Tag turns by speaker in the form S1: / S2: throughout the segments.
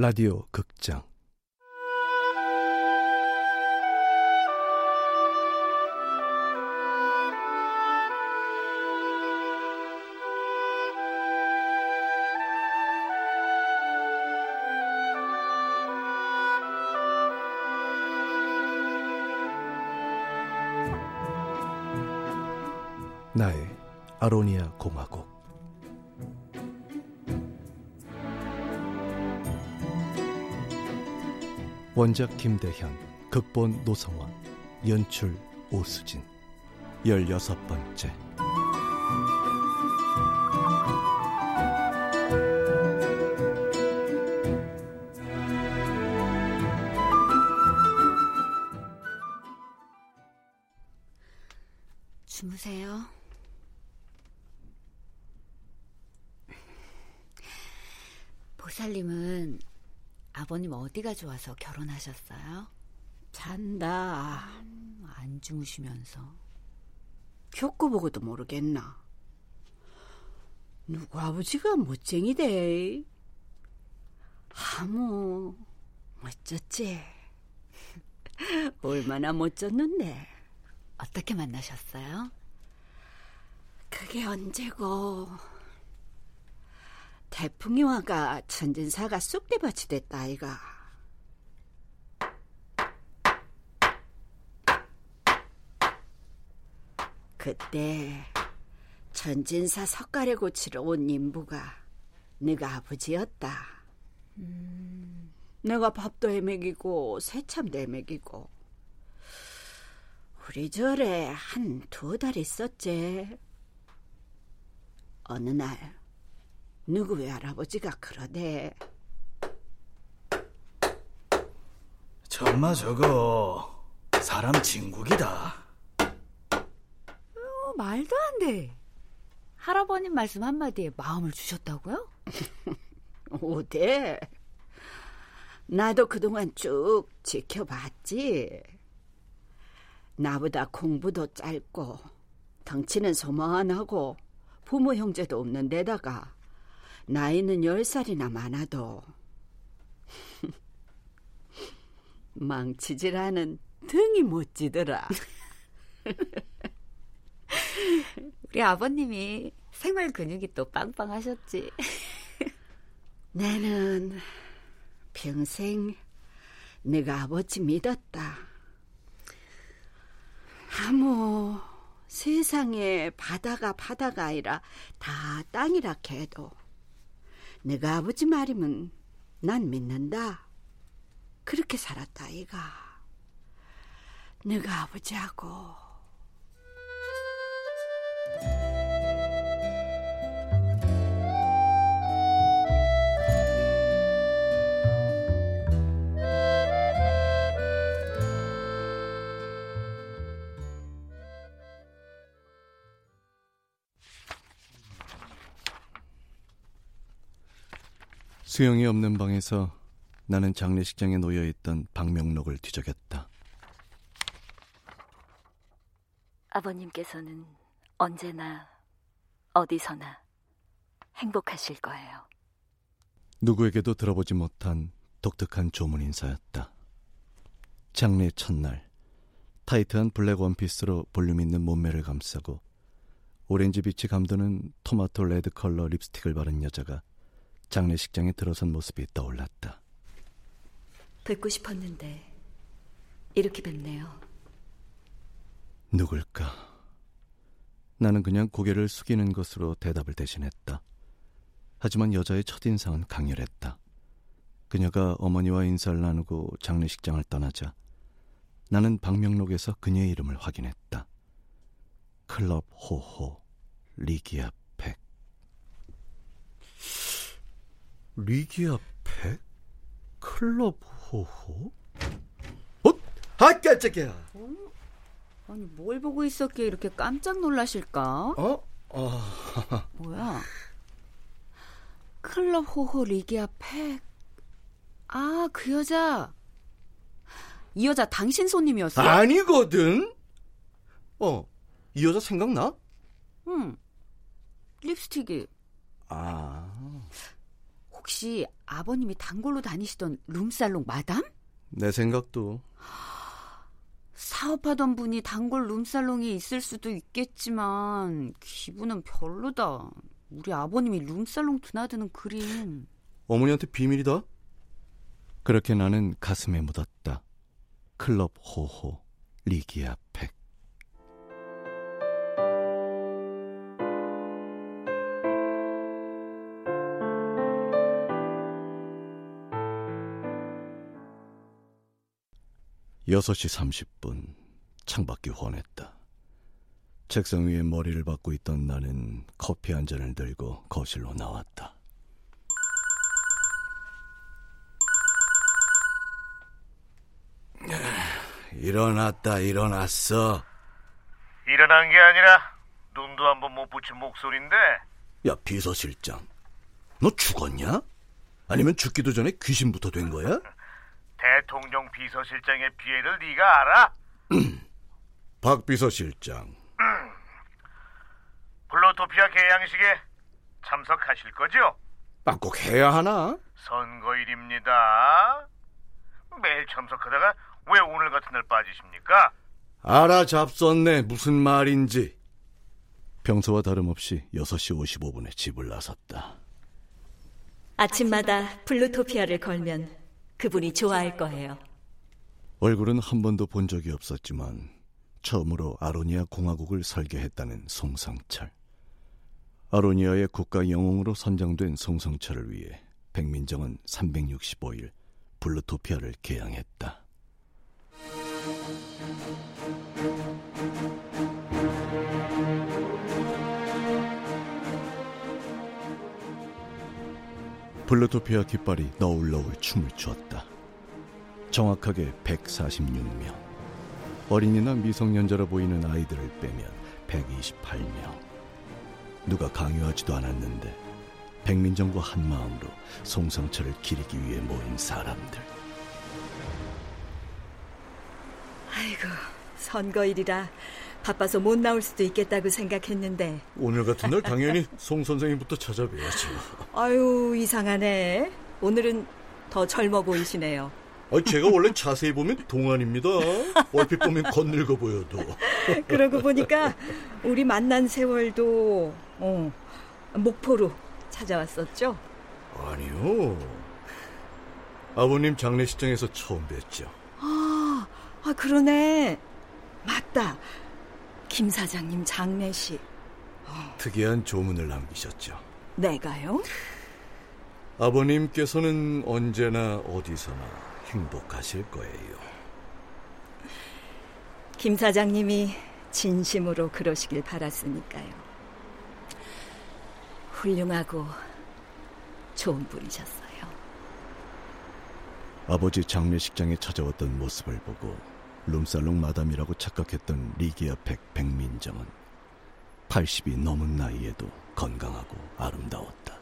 S1: 라디오 극 원작 김대현, 극본 노성원, 연출 오수진. 열여섯 번째
S2: 어디가 좋아서 결혼하셨어요?
S3: 잔다.
S2: 음, 안 주무시면서.
S3: 겪어보고도 모르겠나. 누구 아버지가 멋쟁이대. 하모 멋졌지. 얼마나 멋졌는데.
S2: 어떻게 만나셨어요?
S3: 그게 언제고. 태풍이 와가 천진사가 쑥대밭이 됐다 아이가. 그때 천진사 석가래 고치러 온 인부가 네가 아버지였다. 음, 내가 밥도 해먹이고 새참도 해먹이고 우리 절에 한 두 달 있었지. 어느 날 누구 외할아버지가 그러대.
S4: 정말 저거 사람 진국이다.
S2: 어, 말도 안 돼. 할아버님 말씀 한마디에 마음을 주셨다고요?
S3: 오대. 나도 그동안 쭉 지켜봤지. 나보다 공부도 짧고 덩치는 소만하고 부모 형제도 없는 데다가 나이는 열 살이나 많아도 망치질 않은 등이 멋지더라.
S2: 우리 아버님이 생활 근육이 또 빵빵하셨지.
S3: 나는 평생 내가 아버지 믿었다. 아무 세상에 바다가 바다가 아니라 다 땅이라 해도 내가 아버지 말이면 난 믿는다. 그렇게 살았다 아이가. 내가 아버지하고
S1: 수영이 없는 방에서 나는 장례식장에 놓여 있던 방명록을 뒤적였다.
S5: 아버님께서는 언제나 어디서나 행복하실 거예요.
S1: 누구에게도 들어보지 못한 독특한 조문 인사였다. 장례 첫날 타이트한 블랙 원피스로 볼륨 있는 몸매를 감싸고 오렌지 빛이 감도는 토마토 레드 컬러 립스틱을 바른 여자가 장례식장에 들어선 모습이 떠올랐다.
S5: 뵙고 싶었는데 이렇게 뵙네요.
S1: 누굴까? 나는 그냥 고개를 숙이는 것으로 대답을 대신했다. 하지만 여자의 첫인상은 강렬했다. 그녀가 어머니와 인사를 나누고 장례식장을 떠나자 나는 방명록에서 그녀의 이름을 확인했다. 클럽 호호 리기아 팩. 리기아 팩? 클럽 호호?
S4: 어? 아 깜짝이야.
S2: 아니 뭘 보고 있었기에 이렇게 깜짝 놀라실까?
S4: 어? 어.
S2: 뭐야? 클럽 호호 리기아 팩. 아, 그 여자. 이 여자 당신 손님이었어?
S4: 아니거든. 어, 이 여자 생각나?
S2: 응. 립스틱이.
S4: 아.
S2: 혹시 아버님이 단골로 다니시던 룸살롱 마담?
S1: 내 생각도.
S2: 사업하던 분이 단골 룸살롱이 있을 수도 있겠지만 기분은 별로다. 우리 아버님이 룸살롱 드나드는 그림.
S1: 어머니한테 비밀이다? 그렇게 나는 가슴에 묻었다. 클럽 호호, 리기압. 6시 30분 창밖이 훤했다. 책상 위에 머리를 박고 있던 나는 커피 한 잔을 들고 거실로 나왔다. 일어났다 일어났어.
S6: 일어난 게 아니라 눈도 한번 못 붙인 목소리인데.
S1: 야 비서실장, 너 죽었냐? 아니면 죽기도 전에 귀신부터 된 거야?
S6: 대통령 비서실장의 비애를 네가 알아?
S1: 박 비서실장,
S6: 블로토피아 개양식에 참석하실 거죠?
S1: 아, 꼭 해야 하나?
S6: 선거일입니다. 매일 참석하다가 왜 오늘 같은 날 빠지십니까?
S1: 알아 잡섰네 무슨 말인지. 평소와 다름없이 6시 55분에 집을 나섰다.
S5: 아침마다 블루토피아를 걸면 그분이 좋아할 거예요.
S1: 얼굴은 한 번도 본 적이 없었지만 처음으로 아로니아 공화국을 설계했다는 송성철. 아로니아의 국가 영웅으로 선정된 송성철을 위해 백민정은 365일 블루토피아를 게양했다. 블루토피아 깃발이 너울너울 춤을 추었다. 정확하게 146명. 어린이나 미성년자로 보이는 아이들을 빼면 128명. 누가 강요하지도 않았는데 백민정과 한 마음으로 송성철을 기리기 위해 모인 사람들.
S5: 아이고, 선거일이라 바빠서 못 나올 수도 있겠다고 생각했는데
S1: 오늘 같은 날 당연히 송 선생님부터 찾아뵈야죠.
S5: 아유, 이상하네. 오늘은 더 젊어 보이시네요.
S1: 아, 제가 원래 자세히 보면 동안입니다. 얼핏 보면 건늙어 보여도.
S5: 그러고 보니까 우리 만난 세월도 어, 목포로 찾아왔었죠.
S1: 아니요. 아버님 장례식장에서 처음 뵀죠.
S5: 아, 아 그러네. 맞다. 김 사장님 장례식.
S1: 특이한 조문을 남기셨죠.
S5: 내가요?
S1: 아버님께서는 언제나 어디서나 행복하실 거예요.
S5: 김 사장님이 진심으로 그러시길 바랐으니까요. 훌륭하고 좋은 분이셨어요.
S1: 아버지 장례식장에 찾아왔던 모습을 보고 룸살롱 마담이라고 착각했던 리기아 백 백민정은 80이 넘은 나이에도 건강하고 아름다웠다.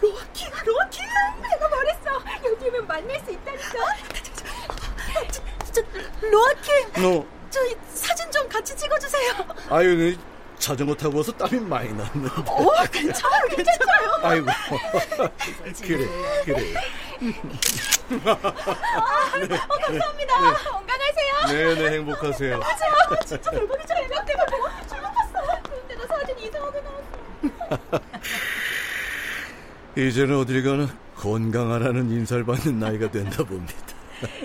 S7: 로키, 로키! 내가 말했어. 여기면 만날 수 있다니까. 저, 저, 로키! 너저 사진 좀 같이 찍어주세요.
S1: 아유, 네, 자전거 타고 와서 땀이 많이 났는데.
S7: 오, 괜찮아요, 괜찮아요.
S1: 아이고. 그래, 그래.
S7: 어, 감사합니다. 건강하세요.
S1: 네, 네, 행복하세요.
S7: 맞아, 진짜 대박이 잘 연락돼가지고 출국했어. 근데 나 사진 이상하게 나왔어.
S1: 이제는 어딜 가나 건강하라는 인사를 받는 나이가 된다 봅니다.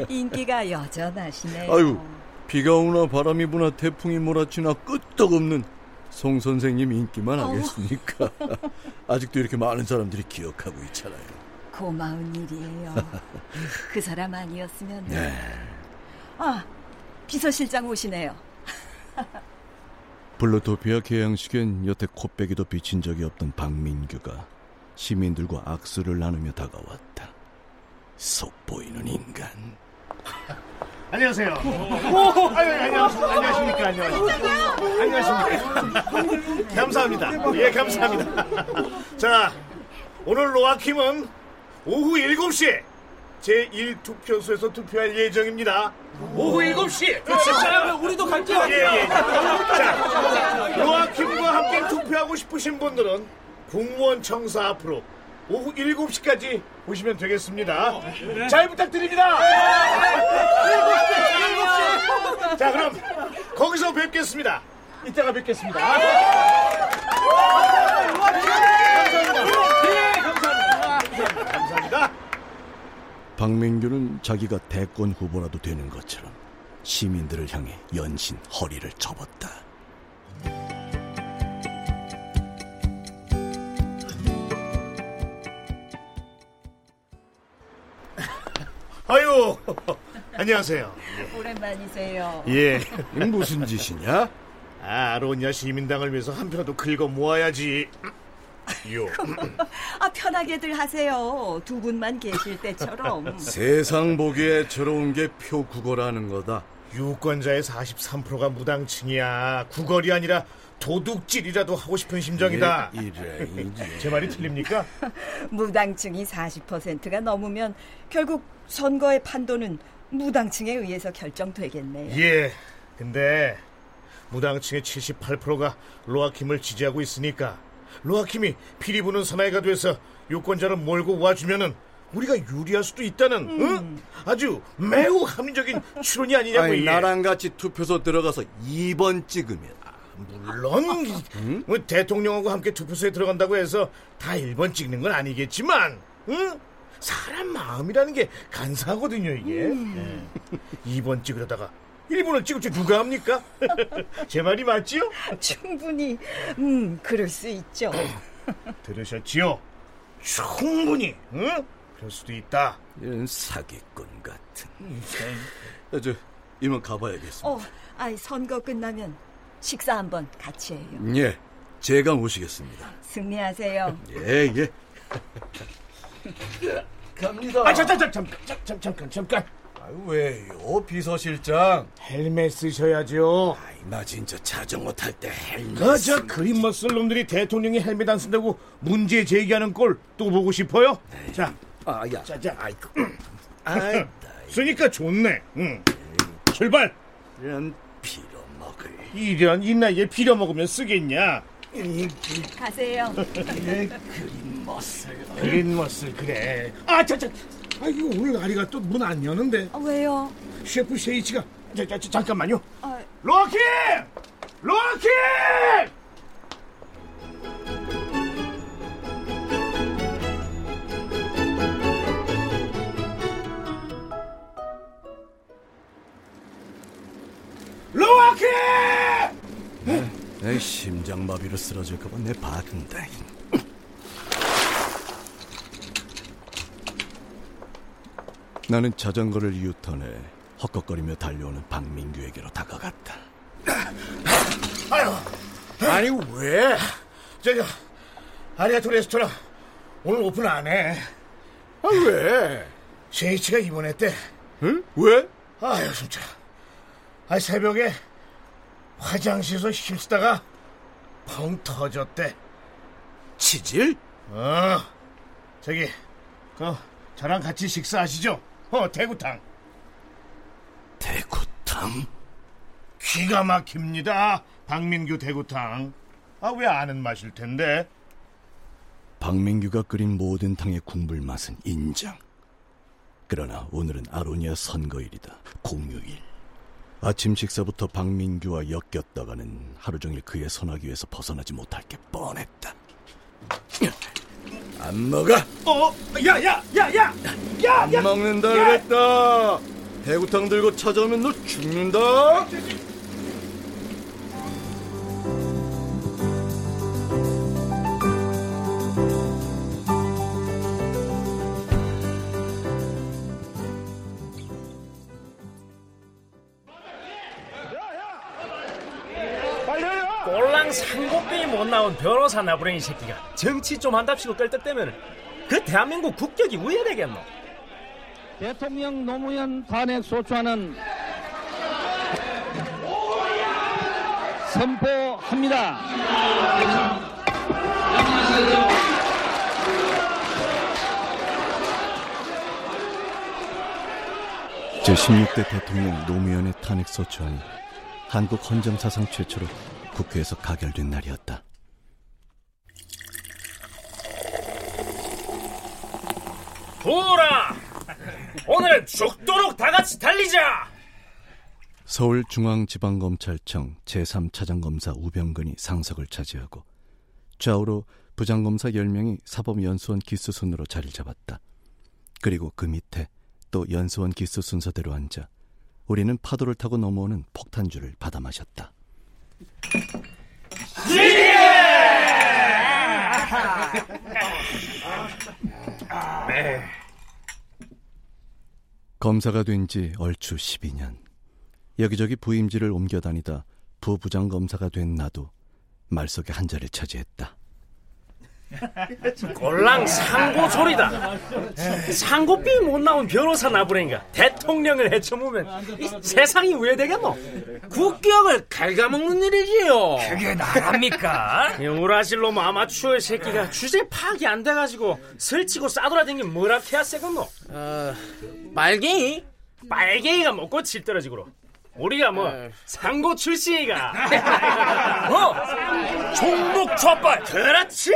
S5: 인기가 여전하시네요.
S1: 아유, 비가 오나 바람이 부나 태풍이 몰아치나 끄떡없는 송 선생님 인기만 하겠습니까? 아직도 이렇게 많은 사람들이 기억하고 있잖아요.
S5: 고마운 일이에요. 그 사람 아니었으면.
S1: 네.
S5: 아, 비서실장 오시네요.
S1: 블루토피아 개양식엔 여태 코빼기도 비친 적이 없던 박민규가 시민들과 악수를 나누며 다가왔다. 속보이는 인간.
S6: 안녕하세요. 오, 아유, 안녕하십니까. 안녕하십니까. 안녕하십니까. 안녕하십니까. 감사합니다. 예, 감사합니다. 자, 오늘 로아킴은 오후 7시에 제1투표소에서 투표할 예정입니다. 오후 7시.
S8: 우리도 갈게요.
S6: 예, 예. 자, 로아킴과 함께 투표하고 싶으신 분들은 공무원 청사 앞으로 오후 7시까지 오시면 되겠습니다. 잘 부탁드립니다. 자, 그럼 거기서 뵙겠습니다. 이따가 뵙겠습니다. 감사합니다. 감사합니다.
S1: 박민규는 자기가 대권 후보라도 되는 것처럼 시민들을 향해 연신 허리를 접었다.
S6: 아유, 안녕하세요.
S3: 오랜만이세요.
S6: 예.
S4: 무슨 짓이냐?
S6: 아, 아로니아 시민당을 위해서 한 표라도 긁어 모아야지. 요.
S5: 아, 편하게들 하세요. 두 분만 계실 때처럼.
S4: 세상 보기에 저러운 게표 국어라는 거다.
S6: 유권자의 43%가 무당층이야. 구걸이 아니라 도둑질이라도 하고 싶은 심정이다.
S4: 예, 이래, 이래.
S6: 제 말이 틀립니까?
S5: 무당층이 40%가 넘으면 결국 선거의 판도는 무당층에 의해서 결정되겠네요.
S6: 예. 근데 무당층의 78%가 로아킴을 지지하고 있으니까 로아킴이 피리 부는 사나이가 돼서 유권자를 몰고 와주면은 우리가 유리할 수도 있다는 응? 아주 매우 합리적인 추론이 아니냐고
S4: 아니,
S6: 이게.
S4: 나랑 같이 투표소 들어가서 2번 찍으면
S6: 물론 뭐 대통령하고 함께 투표소에 들어간다고 해서 다 1번 찍는 건 아니겠지만 응? 사람 마음이라는 게 간사하거든요 이게 예. 2번 찍으려다가 1번을 찍을 줄 누가 합니까? 제 말이 맞지요?
S5: 충분히, 음, 그럴 수 있죠.
S6: 들으셨지요? 충분히 응? 그럴 수도 있다
S4: 이런 사기꾼 같은. 야, 저 이만 가봐야겠습니다.
S5: 어, 아이, 선거 끝나면 식사 한번 같이 해요.
S4: 예, 제가 모시겠습니다.
S5: 승리하세요.
S4: 예, 예. 갑니다.
S6: 아 잠깐 잠깐 잠깐 잠깐 잠깐 잠깐
S4: 아유, 왜요, 비서실장?
S6: 헬멧 쓰셔야죠
S4: 아이, 나 진짜 자전거 탈 때 헬멧.
S6: 그저
S4: 쓰면
S6: 그림 멋쓸 놈들이 대통령이 헬멧 안 쓴다고 문제 제기하는 꼴 또 보고 싶어요? 자,
S4: 아, 야.
S6: 자, 자.
S4: 아이고. 아이,
S6: 쓰니까 좋네. 응. 출발.
S4: 이런 빌어먹을.
S6: 이런 이 나이에 빌어 먹으면 쓰겠냐?
S5: 가세요.
S4: 그림 멋을.
S6: 그린 멋을 그래. 아, 자, 자. 아, 이거 오늘 나리가 또 문 안 여는데.
S5: 아, 왜요?
S6: 셰프 쉐이치가. 자, 자, 자, 잠깐만요.
S5: 아!
S6: 로키! 로키!
S1: 내 심장마비로 쓰러질까봐 내 봐둔다. 나는 자전거를 유턴해 헛걱거리며 달려오는 박민규에게로 다가갔다.
S4: 아니, 왜?
S6: 저기, 아리아토 레스토랑 오늘 오픈 안 해.
S4: 아, 왜?
S6: 쉐이치가 입원했대.
S4: 응? 왜?
S6: 아유, 진짜. 아, 새벽에 화장실에서 힘쓰다가 펑 터졌대.
S4: 치질?
S6: 어, 저기, 그, 저랑 같이 식사하시죠? 어, 대구탕.
S1: 대구탕?
S6: 기가 막힙니다. 박민규 대구탕. 아, 왜 아는 맛일 텐데?
S1: 박민규가 끓인 모든 탕의 국물 맛은 인정. 그러나 오늘은 아로니아 선거일이다. 공휴일. 아침 식사부터 박민규와 엮였다가는 하루 종일 그의 선하기에서 벗어나지 못할 게 뻔했다.
S4: 안 먹어?
S6: 어, 야, 야, 야, 야! 야,
S4: 안 먹는다 그랬다. 대구탕 들고 찾아오면 너 죽는다.
S8: 변호사 나부랭이 새끼가 정치 좀 한답시고 떨떡대면 그 대한민국 국격이 우회되겠노?
S9: 대통령 노무현 탄핵 소추안은 선포합니다.
S1: 제16대 대통령 노무현의 탄핵 소추안이 한국 헌정사상 최초로 국회에서 가결된 날이었다.
S8: 보라! 오늘은 죽도록 다 같이 달리자!
S1: 서울중앙지방검찰청 제3차장검사 우병근이 상석을 차지하고 좌우로 부장검사 10명이 사법연수원 기수 순으로 자리를 잡았다. 그리고 그 밑에 또 연수원 기수 순서대로 앉아 우리는 파도를 타고 넘어오는 폭탄주를 받아 마셨다. 검사가 된 지 얼추 12년. 여기저기 부임지를 옮겨 다니다 부부장 검사가 된 나도 말 속에 한 자리를 차지했다.
S8: 꼴랑 상고 소리다. 상고비 못 나온 변호사 나부랭이가 대통령을 해쳐보면 이 세상이 왜 되겠노?
S10: 국격을 갉아먹는 일이지요.
S8: 그게 나랍니까? 우라실 놈 아마추어 새끼가 주제 파악이 안 돼가지고 설치고 싸돌아댕긴 뭐라 캐야 세겠노?
S10: 어, 말갱이?
S8: 빨갱이가 먹고 칠 떨어지고로. 우리가 뭐 상고 출신이가 어 종북 좌빨 그렇지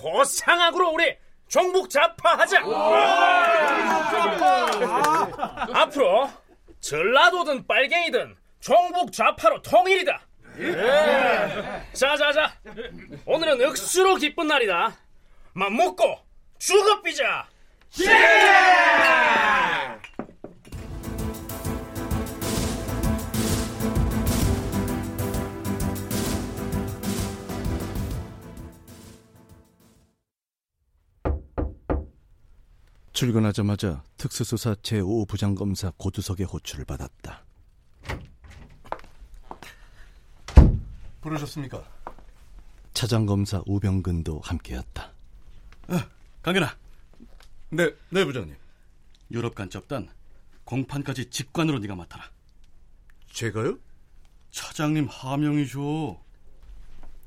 S8: 고상학으로 우리 종북 좌파하자. 앞으로 전라도든 빨갱이든 종북 좌파로 통일이다. 자자자. 오늘은 억수로 기쁜 날이다. 맘 먹고 죽어 삐자
S1: 출근하자마자 특수수사 제5부장검사 고두석의 호출을 받았다.
S11: 부르셨습니까?
S1: 차장검사 우병근도 함께였다.
S11: 아, 강현아. 네, 네 부장님. 유럽 간접단 공판까지 직관으로 네가 맡아라.
S4: 제가요?
S11: 차장님 하명이죠.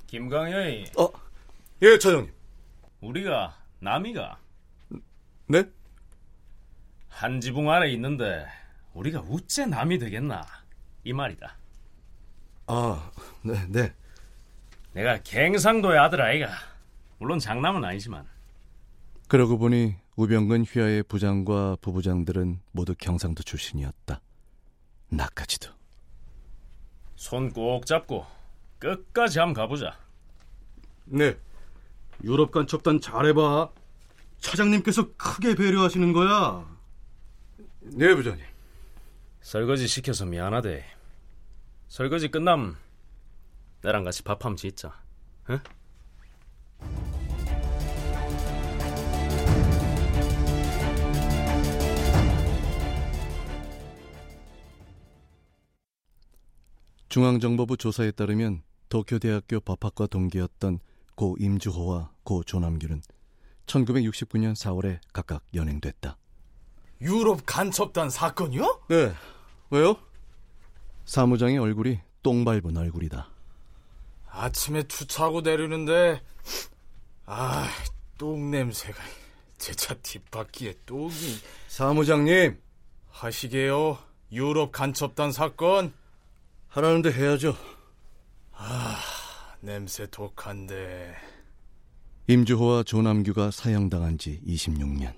S8: 김강현이.
S4: 어, 예, 차장님.
S8: 우리가 남이가.
S4: 네?
S8: 한 지붕 아래 있는데 우리가 우째 남이 되겠나 이 말이다.
S4: 아, 네, 네.
S8: 내가 갱상도의 아들 아이가 물론 장남은 아니지만.
S1: 그러고 보니 우병근 휘하의 부장과 부부장들은 모두 경상도 출신이었다. 나까지도.
S8: 손 꼭 잡고 끝까지 한번 가보자.
S4: 네.
S11: 유럽 간첩단 잘해봐. 차장님께서 크게 배려하시는 거야.
S4: 네, 부장님.
S8: 설거지 시켜서 미안하대. 설거지 끝남 나랑 같이 밥 한번 짓자. 응?
S1: 중앙정보부 조사에 따르면 도쿄대학교 법학과 동기였던 고 임주호와 고 조남규는 1969년 4월에 각각 연행됐다.
S6: 유럽 간첩단 사건이요?
S4: 네. 왜요?
S1: 사무장의 얼굴이 똥 밟은 얼굴이다.
S6: 아침에 주차하고 내리는데 아, 똥 냄새가 제 차 뒷바퀴에 똥이
S4: 사무장님
S6: 하시게요. 유럽 간첩단 사건
S4: 하라는데 해야죠.
S6: 아, 냄새 독한데.
S1: 임주호와 조남규가 사형당한 지 26년.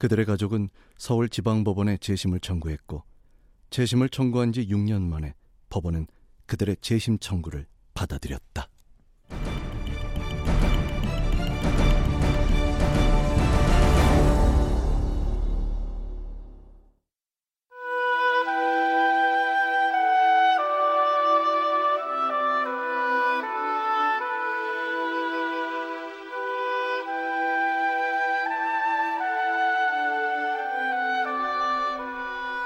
S1: 그들의 가족은 서울지방법원에 재심을 청구했고 재심을 청구한 지 6년 만에 법원은 그들의 재심 청구를 받아들였다.